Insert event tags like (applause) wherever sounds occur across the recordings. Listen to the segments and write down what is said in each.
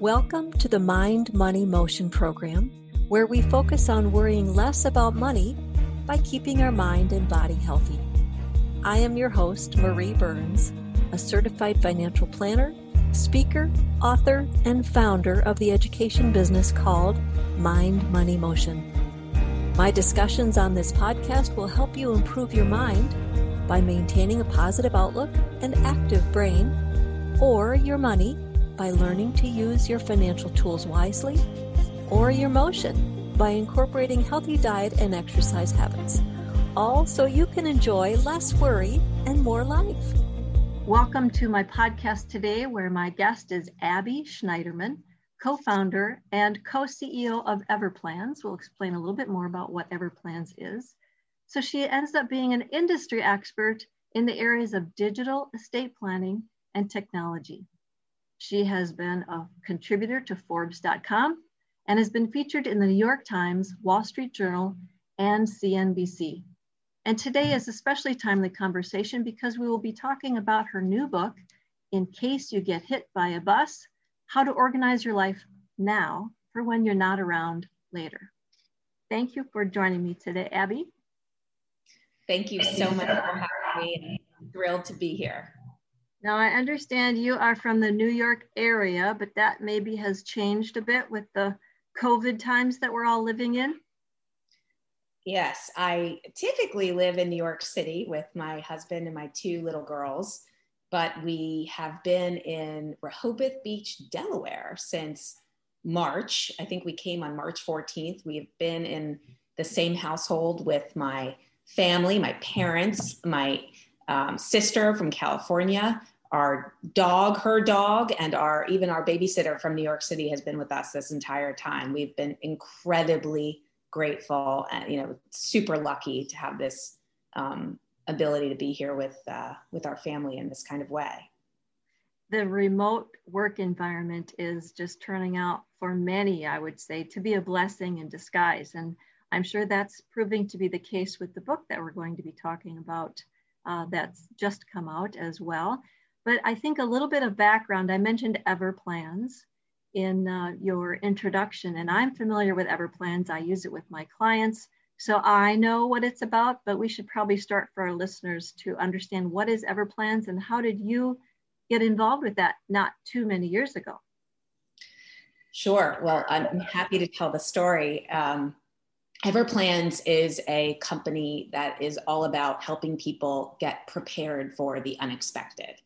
Welcome to the Mind Money Motion program, where we focus on worrying less about money by keeping our mind and body healthy. I am your host, Marie Burns, a certified financial planner, speaker, author, and founder of the education business called Mind Money Motion. My discussions on this podcast will help you improve your mind by maintaining a positive outlook and active brain, or your money by learning to use your financial tools wisely, or your motion by incorporating healthy diet and exercise habits, all so you can enjoy less worry and more life. Welcome to my podcast today, where my guest is Abby Schneiderman, co founder and co CEO of Everplans. We'll explain a little bit more about what Everplans is. So, she ends up being an industry expert in the areas of digital estate planning and technology. She has been a contributor to Forbes.com and has been featured in the New York Times, Wall Street Journal, and CNBC. And today is especially timely conversation because we will be talking about her new book, In Case You Get Hit by a Bus, How to Organize Your Life Now for When You're Not Around Later. Thank you for joining me today, Abby. Thank you so much for having me. I'm thrilled to be here. Now, I understand you are from the New York area, but that maybe has changed a bit with the COVID times that we're all living in. Yes, I typically live in New York City with my husband and my two little girls, but we have been in Rehoboth Beach, Delaware since March. I think we came on March 14th. We've been in the same household with my family, my parents, my um, sister from California, our dog, her dog, and our even our babysitter from New York City has been with us this entire time. We've been incredibly grateful and you know super lucky to have this um, ability to be here with uh, with our family in this kind of way. The remote work environment is just turning out for many, I would say, to be a blessing in disguise, and I'm sure that's proving to be the case with the book that we're going to be talking about uh, that's just come out as well. But I think a little bit of background, I mentioned Everplans in uh, your introduction, and I'm familiar with Everplans. I use it with my clients, so I know what it's about, but we should probably start for our listeners to understand what is Everplans and how did you get involved with that not too many years ago? Sure. Well, I'm happy to tell the story. Um, Everplans is a company that is all about helping people get prepared for the unexpected.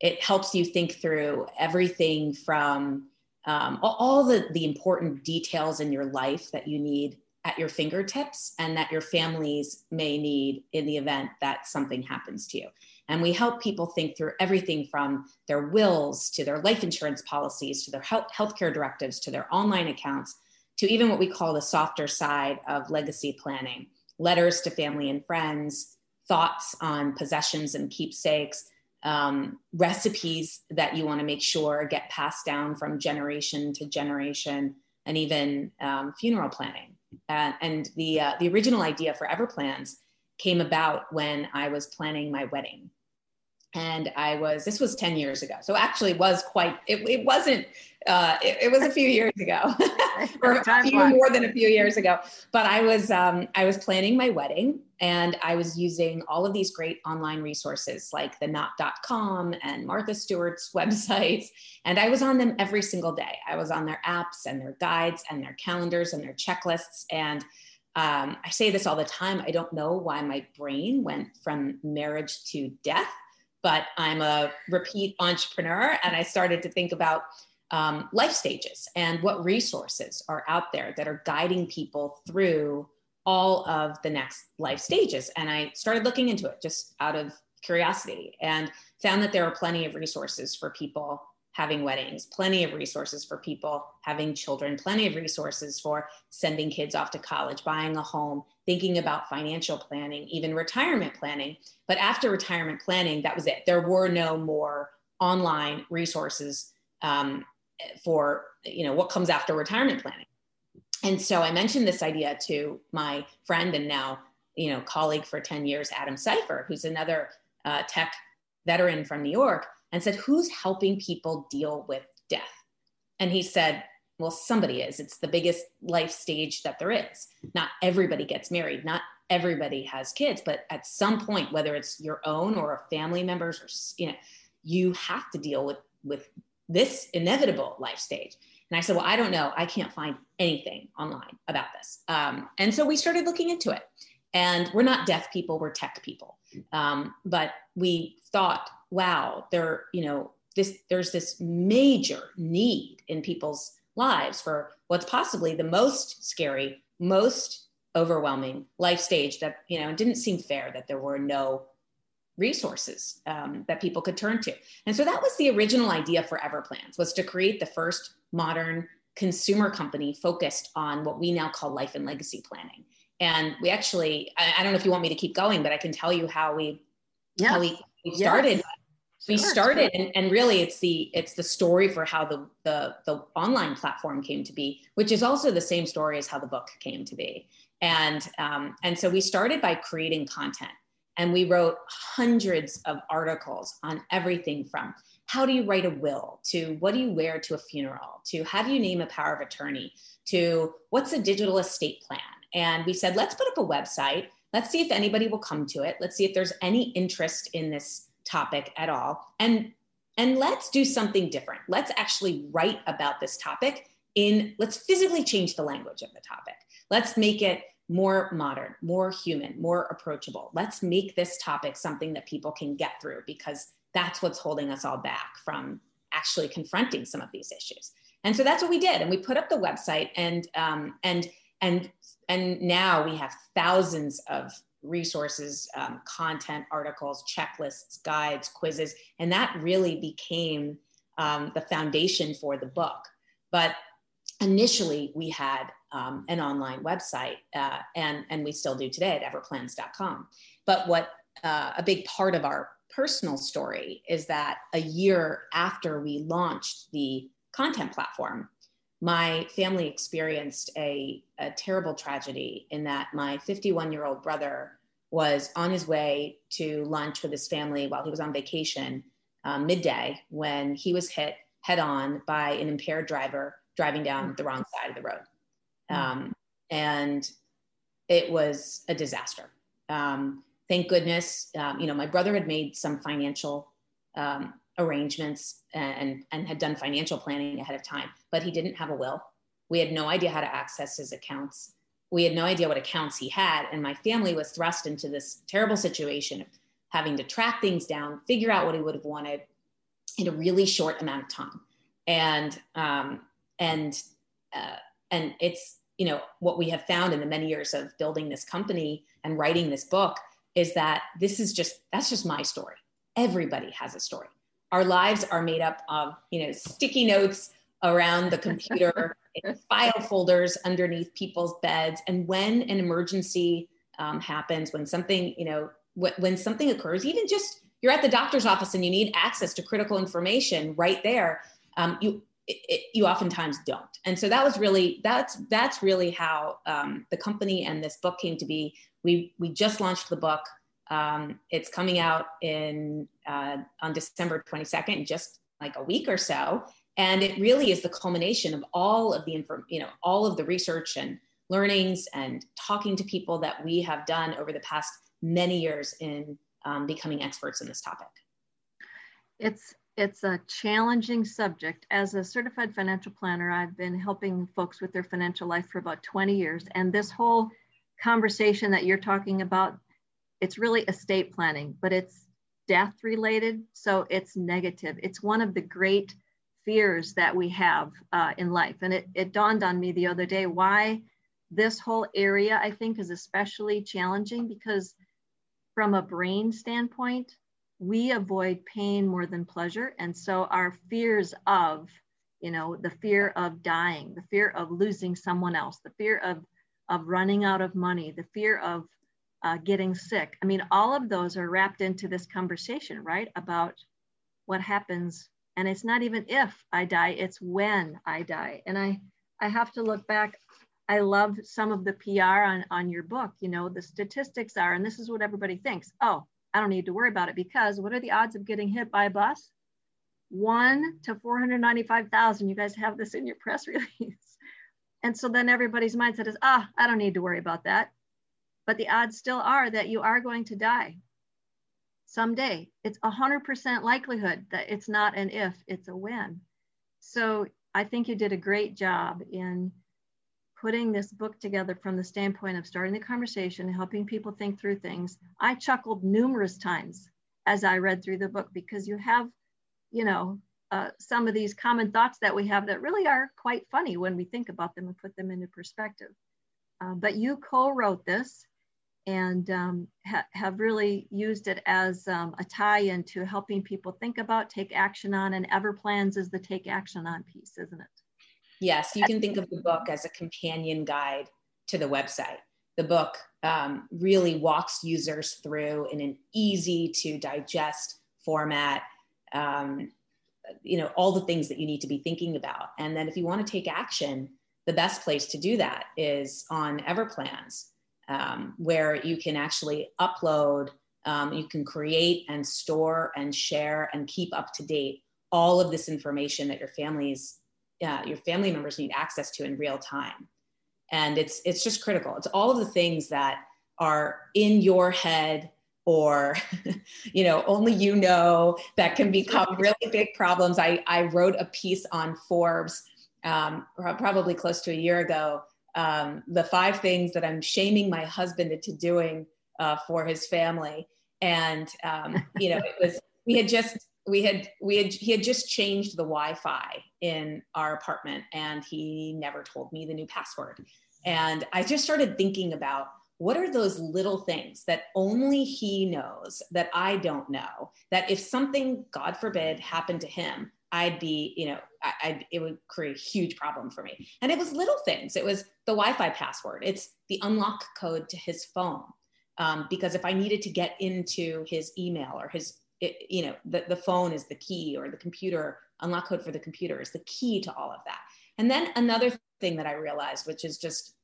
It helps you think through everything from um, all the, the important details in your life that you need at your fingertips and that your families may need in the event that something happens to you. And we help people think through everything from their wills to their life insurance policies to their health healthcare directives to their online accounts to even what we call the softer side of legacy planning letters to family and friends, thoughts on possessions and keepsakes, um, recipes that you want to make sure get passed down from generation to generation, and even um, funeral planning. Uh, and the, uh, the original idea for Everplans came about when I was planning my wedding and I was this was 10 years ago. So actually was quite it, it wasn't uh, it, it, was a few years ago (laughs) (laughs) or a (laughs) few more than a few years ago. But I was um, I was planning my wedding and I was using all of these great online resources like the knot.com and Martha Stewart's (laughs) websites. And I was on them every single day. I was on their apps and their guides and their calendars and their checklists. And um, I say this all the time. I don't know why my brain went from marriage to death but I'm a repeat entrepreneur and I started to think about um, life stages and what resources are out there that are guiding people through all of the next life stages. And I started looking into it just out of curiosity and found that there are plenty of resources for people having weddings, plenty of resources for people having children, plenty of resources for sending kids off to college, buying a home, thinking about financial planning, even retirement planning. But after retirement planning, that was it. There were no more online resources um, for you know what comes after retirement planning. And so I mentioned this idea to my friend and now you know colleague for 10 years, Adam Seifer, who's another uh, tech veteran from New York and said, Who's helping people deal with death? And he said, well, somebody is. It's the biggest life stage that there is. Not everybody gets married. Not everybody has kids, but at some point, whether it's your own or a family members or, you know, you have to deal with, with this inevitable life stage. And I said, well, I don't know. I can't find anything online about this. Um, and so we started looking into it. And we're not deaf people, we're tech people. Um, but we thought, wow, there, you know, this there's this major need in people's lives for what's possibly the most scary, most overwhelming life stage that, you know, it didn't seem fair that there were no resources um, that people could turn to. And so that was the original idea for Everplans was to create the first modern consumer company focused on what we now call life and legacy planning. And we actually, I, I don't know if you want me to keep going, but I can tell you how we, yeah. how we, we started. Yes. We sure. started, and, and really, it's the it's the story for how the, the the online platform came to be, which is also the same story as how the book came to be. And um, and so we started by creating content, and we wrote hundreds of articles on everything from how do you write a will to what do you wear to a funeral to how do you name a power of attorney to what's a digital estate plan? And we said let's put up a website. Let's see if anybody will come to it. Let's see if there's any interest in this topic at all. And and let's do something different. Let's actually write about this topic in let's physically change the language of the topic. Let's make it more modern more human more approachable let's make this topic something that people can get through because that's what's holding us all back from actually confronting some of these issues. And so that's what we did, and we put up the website, and um, and and and now we have thousands of resources, um, content, articles, checklists, guides, quizzes, and that really became um, the foundation for the book. But initially, we had um, an online website, uh, and and we still do today at everplans.com. But what uh, a big part of our personal story is that a year after we launched the content platform, my family experienced a, a terrible tragedy in that my 51 year old brother was on his way to lunch with his family while he was on vacation um, midday when he was hit head on by an impaired driver driving down the wrong side of the road. Hmm. Um, and it was a disaster. Um, thank goodness, um, you know, my brother had made some financial um, arrangements and, and had done financial planning ahead of time, but he didn't have a will. We had no idea how to access his accounts. We had no idea what accounts he had. And my family was thrust into this terrible situation of having to track things down, figure out what he would have wanted in a really short amount of time. And, um, and, uh, and it's, you know, what we have found in the many years of building this company and writing this book is that this is just that's just my story. Everybody has a story. Our lives are made up of you know sticky notes around the computer (laughs) file folders underneath people's beds. And when an emergency um, happens when something you know wh- when something occurs even just you're at the doctor's office and you need access to critical information right there um, you it, it, you oftentimes don't. And so that was really that's that's really how um, the company and this book came to be. We we just launched the book. Um, it's coming out in uh, on december 22nd just like a week or so. And it really is the culmination of all of the info you know all of the research and learnings and talking to people that we have done over the past many years in um, becoming experts in this topic. It's it's a challenging subject. As a certified financial planner, I've been helping folks with their financial life for about 20 years. And this whole conversation that you're talking about, it's really estate planning, but it's death related. So it's negative. It's one of the great fears that we have uh, in life. And it, it dawned on me the other day why this whole area, I think, is especially challenging because from a brain standpoint, we avoid pain more than pleasure. And so our fears of, you know, the fear of dying, the fear of losing someone else, the fear of, of running out of money, the fear of uh, getting sick. I mean, all of those are wrapped into this conversation, right? About what happens. And it's not even if I die, it's when I die. And I, I have to look back. I love some of the PR on, on your book. You know, the statistics are, and this is what everybody thinks. Oh, I don't need to worry about it because what are the odds of getting hit by a bus? one to 495,000. You guys have this in your press (laughs) release. And so then everybody's mindset is, ah, I don't need to worry about that. But the odds still are that you are going to die someday. It's a 100% likelihood that it's not an if, it's a when. So I think you did a great job in putting this book together from the standpoint of starting the conversation, helping people think through things. I chuckled numerous times as I read through the book because you have, you know, uh, some of these common thoughts that we have that really are quite funny when we think about them and put them into perspective. Uh, but you co-wrote this and um, ha have really used it as um, a tie-in to helping people think about, take action on, and Everplans is the take action on piece, isn't it? Yes, you can think of the book as a companion guide to the website. The book um, really walks users through in an easy to digest format. Um, you know all the things that you need to be thinking about, and then if you want to take action, the best place to do that is on Everplans, um, where you can actually upload, um, you can create and store and share and keep up to date all of this information that your families uh, your family members need access to in real time. And it's it's just critical. It's all of the things that are in your head or (laughs) you know only you know that can become really big problems. I i wrote a piece on forbes um, probably close to a year ago um, the five things that i'm shaming my husband into doing uh, for his family. And um, you know it was we had just we had we had he had just changed the wi-fi in our apartment and he never told me the new password. And i just started thinking about what are those little things that only he knows that i don't know that if something god forbid happened to him i'd be you know I'd, it would create a huge problem for me. And it was little things. It was the wi-fi password. It's the unlock code to his phone. Um, because if i needed to get into his email or his it, you know, the, the phone is the key or the computer, unlock code for the computer is the key to all of that. And then another thing that I realized, which is just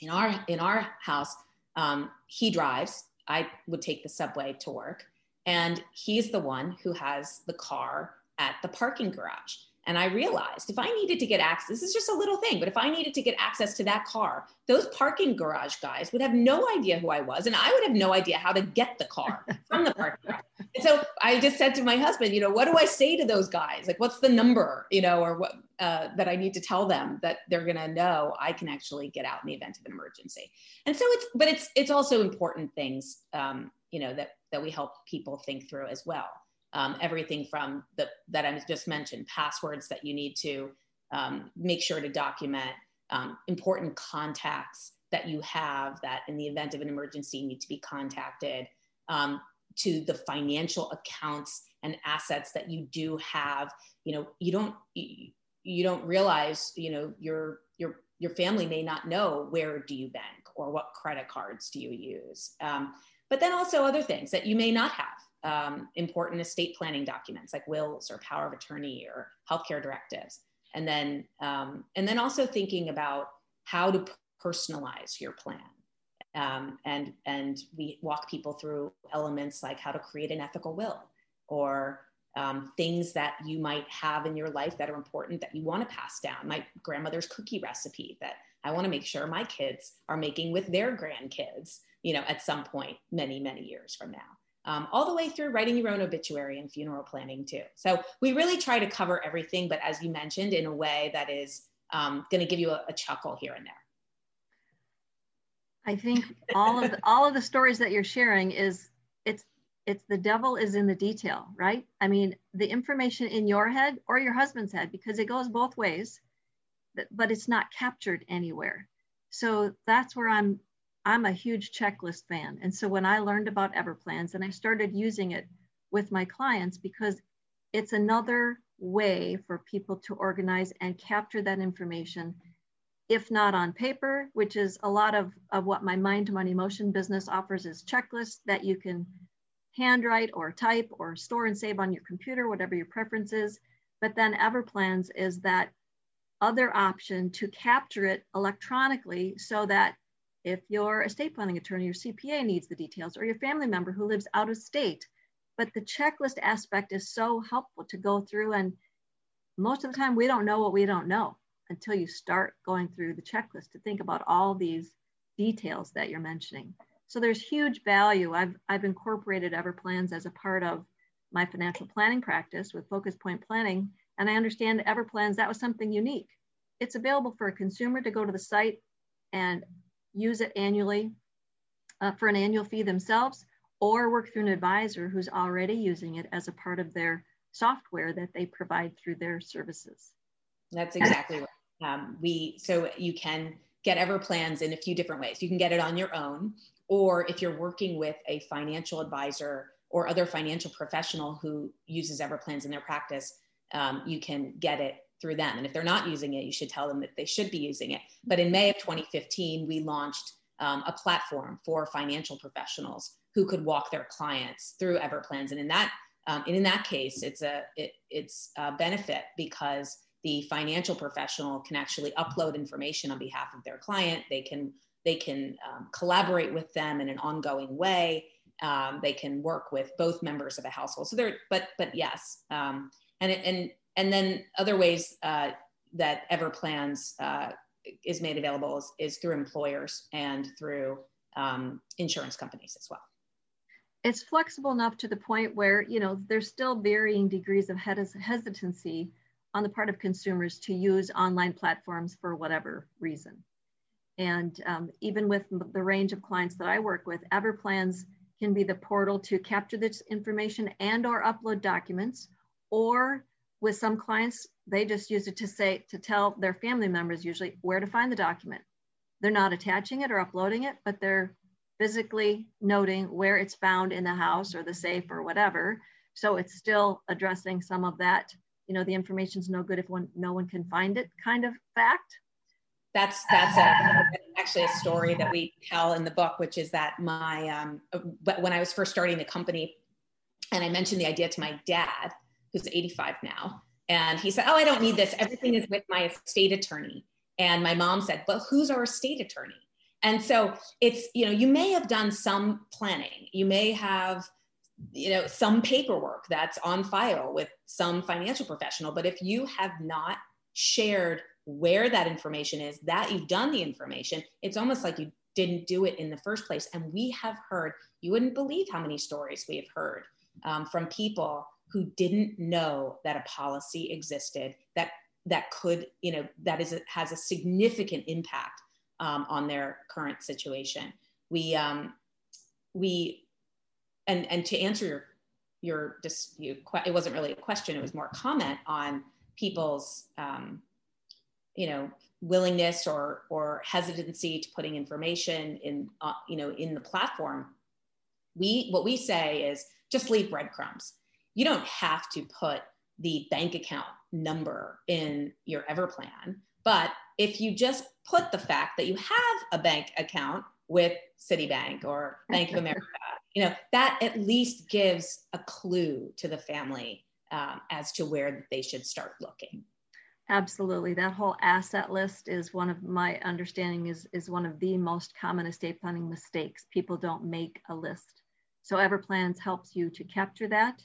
in our, in our house, um, he drives, I would take the subway to work and he's the one who has the car at the parking garage. And I realized if I needed to get access, this is just a little thing, but if I needed to get access to that car, those parking garage guys would have no idea who I was. And I would have no idea how to get the car (laughs) from the parking garage. And so I just said to my husband, you know, what do I say to those guys? Like, what's the number, you know, or what uh, that I need to tell them that they're going to know I can actually get out in the event of an emergency. And so it's, but it's, it's also important things, um, you know, that, that we help people think through as well um, everything from the that I just mentioned, passwords that you need to um, make sure to document, um, important contacts that you have that in the event of an emergency need to be contacted, um, to the financial accounts and assets that you do have. You know, you don't you, don't realize, you know, your your your family may not know where do you bank or what credit cards do you use. Um, but then also other things that you may not have um, important estate planning documents like wills or power of attorney or healthcare directives. And then, um, and then also thinking about how to personalize your plan. Um, and, and we walk people through elements like how to create an ethical will or um, things that you might have in your life that are important that you want to pass down. My grandmother's cookie recipe that I want to make sure my kids are making with their grandkids, you know, at some point many, many years from now um, all the way through writing your own obituary and funeral planning too. So we really try to cover everything, but as you mentioned, in a way that is um, going to give you a, a, chuckle here and there. I think all of the, (laughs) all of the stories that you're sharing is it's it's the devil is in the detail, right? I mean, the information in your head or your husband's head because it goes both ways, but, but it's not captured anywhere. So that's where I'm I'm a huge checklist fan. And so when I learned about Everplans and I started using it with my clients because it's another way for people to organize and capture that information, if not on paper, which is a lot of, of what my Mind Money Motion business offers is checklists that you can handwrite or type or store and save on your computer, whatever your preference is. But then Everplans is that other option to capture it electronically so that if your estate planning attorney or CPA needs the details, or your family member who lives out of state, but the checklist aspect is so helpful to go through and most of the time we don't know what we don't know until you start going through the checklist to think about all these details that you're mentioning. So there's huge value. I've, I've incorporated Everplans as a part of my financial planning practice with focus point planning. And I understand Everplans, that was something unique. It's available for a consumer to go to the site and use it annually uh, for an annual fee themselves or work through an advisor who's already using it as a part of their software that they provide through their services. That's exactly right. Um, we so you can get Everplans in a few different ways. You can get it on your own, or if you're working with a financial advisor or other financial professional who uses Everplans in their practice, um, you can get it through them. And if they're not using it, you should tell them that they should be using it. But in May of 2015, we launched um, a platform for financial professionals who could walk their clients through Everplans. And in that, um, and in that case, it's a it, it's a benefit because the financial professional can actually upload information on behalf of their client. They can they can um, collaborate with them in an ongoing way. Um, they can work with both members of a household. So there, but but yes, um, and and and then other ways uh, that Everplans uh, is made available is, is, through employers and through um, insurance companies as well. It's flexible enough to the point where you know there's still varying degrees of hesitancy on the part of consumers to use online platforms for whatever reason. And um, even with the range of clients that I work with, Everplans can be the portal to capture this information and or upload documents, or with some clients, they just use it to say, to tell their family members usually where to find the document. They're not attaching it or uploading it, but they're physically noting where it's found in the house or the safe or whatever. So it's still addressing some of that you know the information's no good if one no one can find it kind of fact that's that's a, actually a story that we tell in the book which is that my um, when i was first starting the company and i mentioned the idea to my dad who's 85 now. And he said oh i don't need this. Everything is with my estate attorney. And my mom said but who's our estate attorney? And so it's you know you may have done some planning. You may have you know some paperwork that's on file with some financial professional but if you have not shared where that information is that you've done the information it's almost like you didn't do it in the first place. And we have heard you wouldn't believe how many stories we have heard um, from people who didn't know that a policy existed that that could you know that is has a significant impact um, on their current situation. We um, we and and to answer your your just it wasn't really a question it was more comment on people's um, you know willingness or or hesitancy to putting information in uh, you know in the platform. We what we say is just leave breadcrumbs you don't have to put the bank account number in your everplan but if you just put the fact that you have a bank account with citibank or bank of (laughs) america you know that at least gives a clue to the family um, as to where they should start looking. Absolutely. That whole asset list is one of my understanding is is one of the most common estate planning mistakes. People don't make a list. So everplans helps you to capture that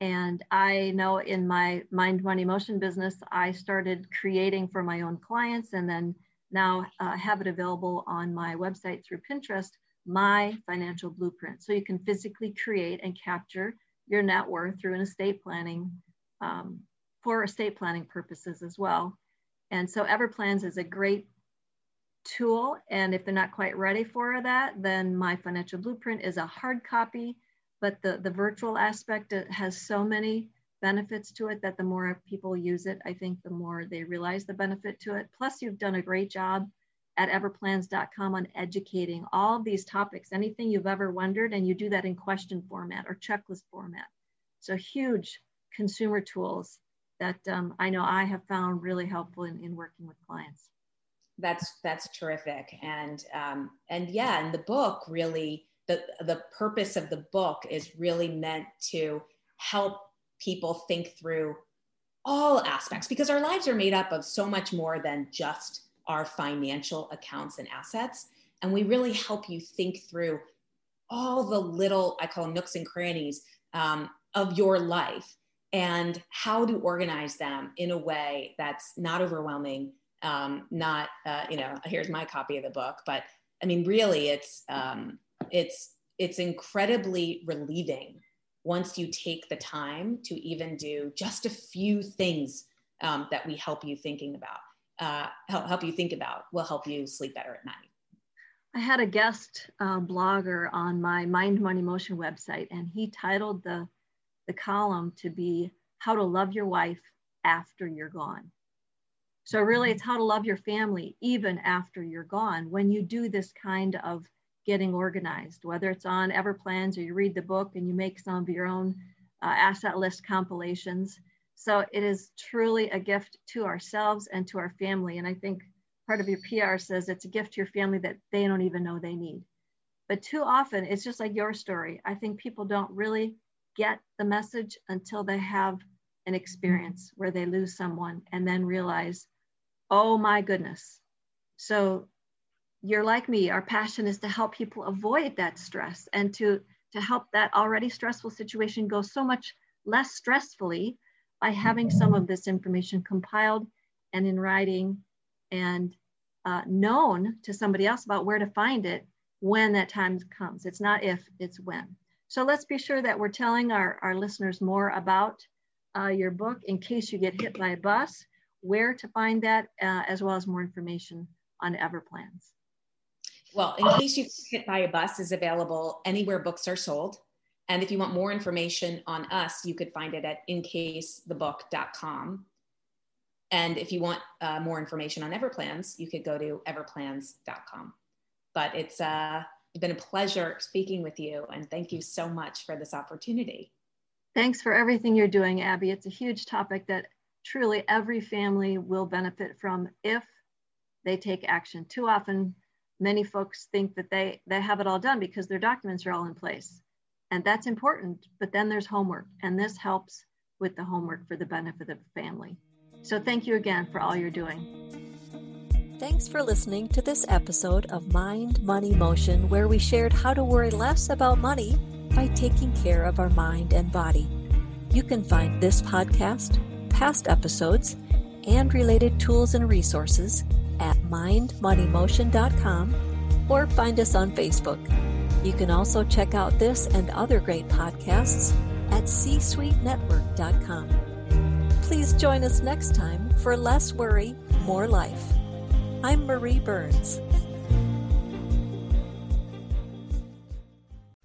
and i know in my mind money motion business i started creating for my own clients and then now uh, have it available on my website through pinterest my financial blueprint. So you can physically create and capture your net worth through an estate planning um, for estate planning purposes as well. And so Everplans is a great tool. And if they're not quite ready for that, then my financial blueprint is a hard copy, but the, the virtual aspect has so many benefits to it that the more people use it, I think the more they realize the benefit to it. Plus, you've done a great job at everplans.com on educating all these topics, anything you've ever wondered, and you do that in question format or checklist format. So huge consumer tools that um, I know I have found really helpful in, in working with clients. That's that's terrific, and um, and yeah, and the book really the the purpose of the book is really meant to help people think through all aspects because our lives are made up of so much more than just our financial accounts and assets. And we really help you think through all the little, I call them nooks and crannies um, of your life and how to organize them in a way that's not overwhelming um, not uh, you know here's my copy of the book but i mean really it's um, it's it's incredibly relieving once you take the time to even do just a few things um, that we help you thinking about uh, help, help you think about will help you sleep better at night. I had a guest uh, blogger on my mind money motion website and he titled the the column to be how to love your wife after you're gone. So really it's how to love your family even after you're gone when you do this kind of getting organized, whether it's on Everplans or you read the book and you make some of your own uh, asset list compilations. So it is truly a gift to ourselves and to our family. And I think part of your PR says it's a gift to your family that they don't even know they need. But too often, it's just like your story. I think people don't really get the message until they have an experience where they lose someone and then realize, oh my goodness. So you're like me. Our passion is to help people avoid that stress and to to help that already stressful situation go so much less stressfully by having some of this information compiled and in writing and uh, known to somebody else about where to find it when that time comes. It's not if it's when. So let's be sure that we're telling our, our listeners more about uh, your book in case you get hit by a bus where to find that uh, as well as more information on everplans well, in case you get hit by a bus is available anywhere books are sold. And if you want more information on us, you could find it at incasethebook.com. And if you want uh, more information on Everplans, you could go to everplans.com. But it's uh, been a pleasure speaking with you, and thank you so much for this opportunity. Thanks for everything you're doing, Abby. It's a huge topic that truly every family will benefit from if they take action. Too often, many folks think that they they have it all done because their documents are all in place. And that's important but then there's homework and this helps with the homework for the benefit of the family. So thank you again for all you're doing. Thanks for listening to this episode of mind money motion where we shared how to worry less about money by taking care of our mind and body. You can find this podcast past episodes and related tools and resources at mindmoneymotion.com or find us on Facebook. You can also check out this and other great podcasts at csuitenetwork.com. Please join us next time for Less Worry, More Life. I'm Marie Burns.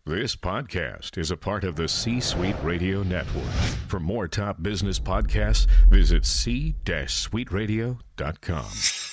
This podcast is a part of the C Suite Radio Network. For more top business podcasts, visit c-suiteradio.com.